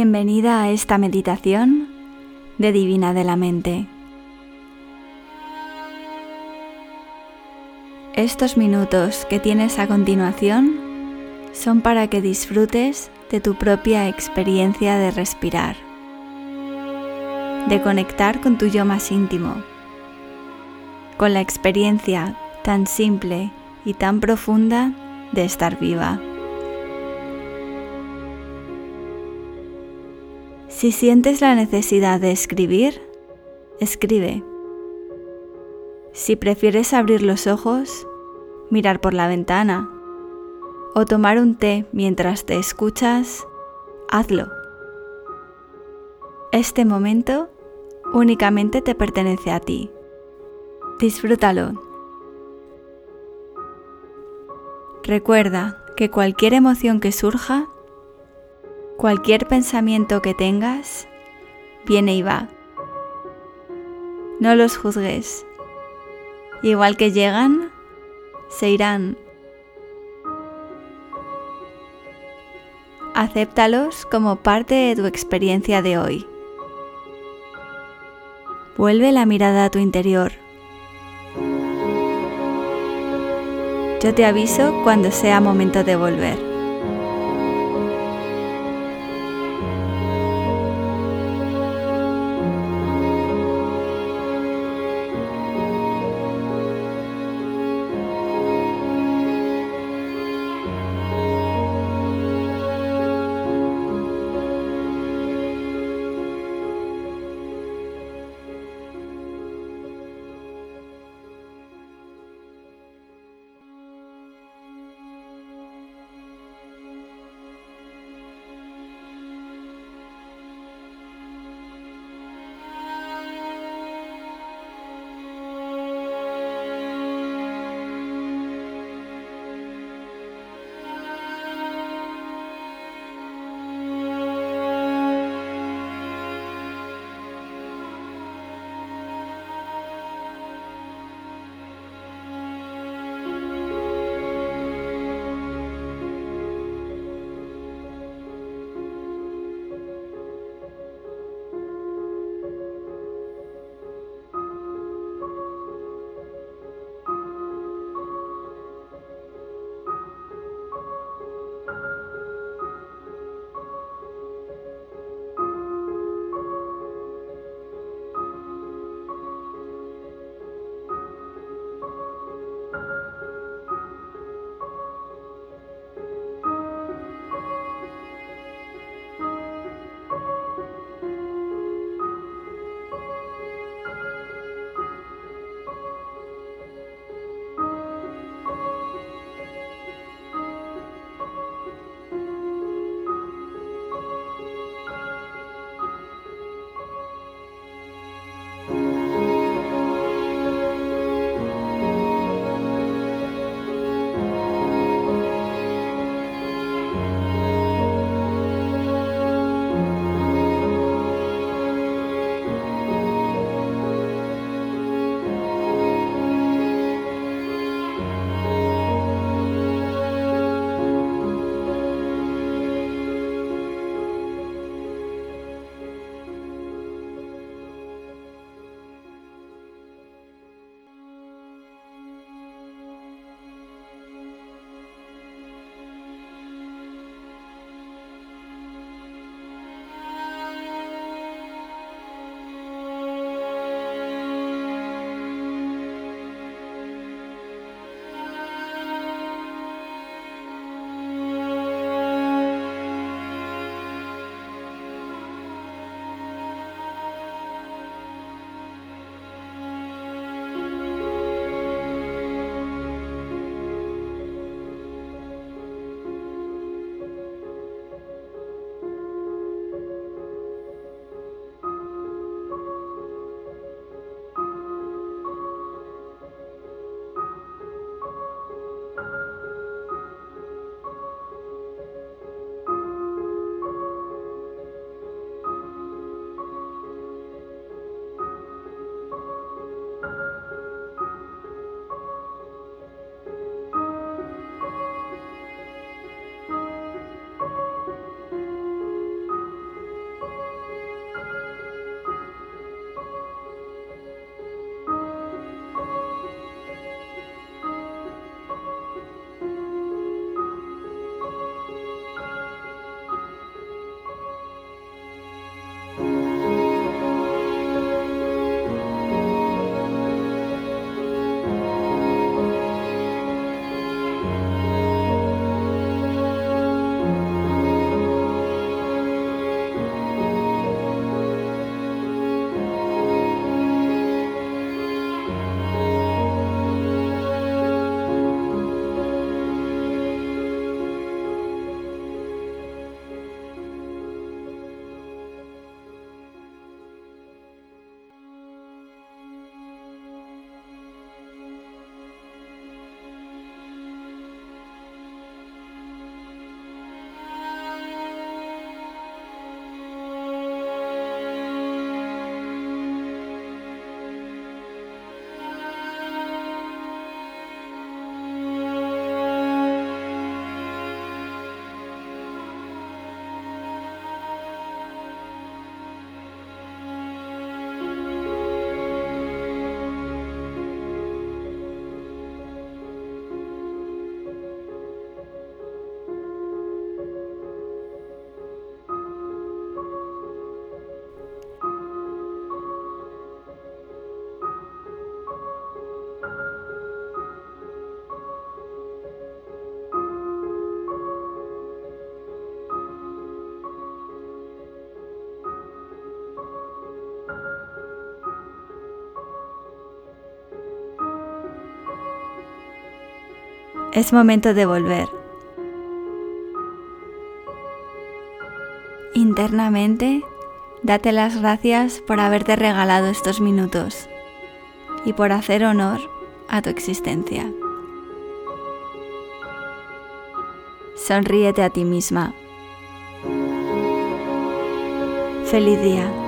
Bienvenida a esta meditación de Divina de la Mente. Estos minutos que tienes a continuación son para que disfrutes de tu propia experiencia de respirar, de conectar con tu yo más íntimo, con la experiencia tan simple y tan profunda de estar viva. Si sientes la necesidad de escribir, escribe. Si prefieres abrir los ojos, mirar por la ventana o tomar un té mientras te escuchas, hazlo. Este momento únicamente te pertenece a ti. Disfrútalo. Recuerda que cualquier emoción que surja, cualquier pensamiento que tengas, viene y va. No los juzgues. Igual que llegan, se irán. Acéptalos como parte de tu experiencia de hoy. Vuelve la mirada a tu interior. Yo te aviso cuando sea momento de volver. Es momento de volver. Internamente, date las gracias por haberte regalado estos minutos y por hacer honor a tu existencia. Sonríete a ti misma. Feliz día.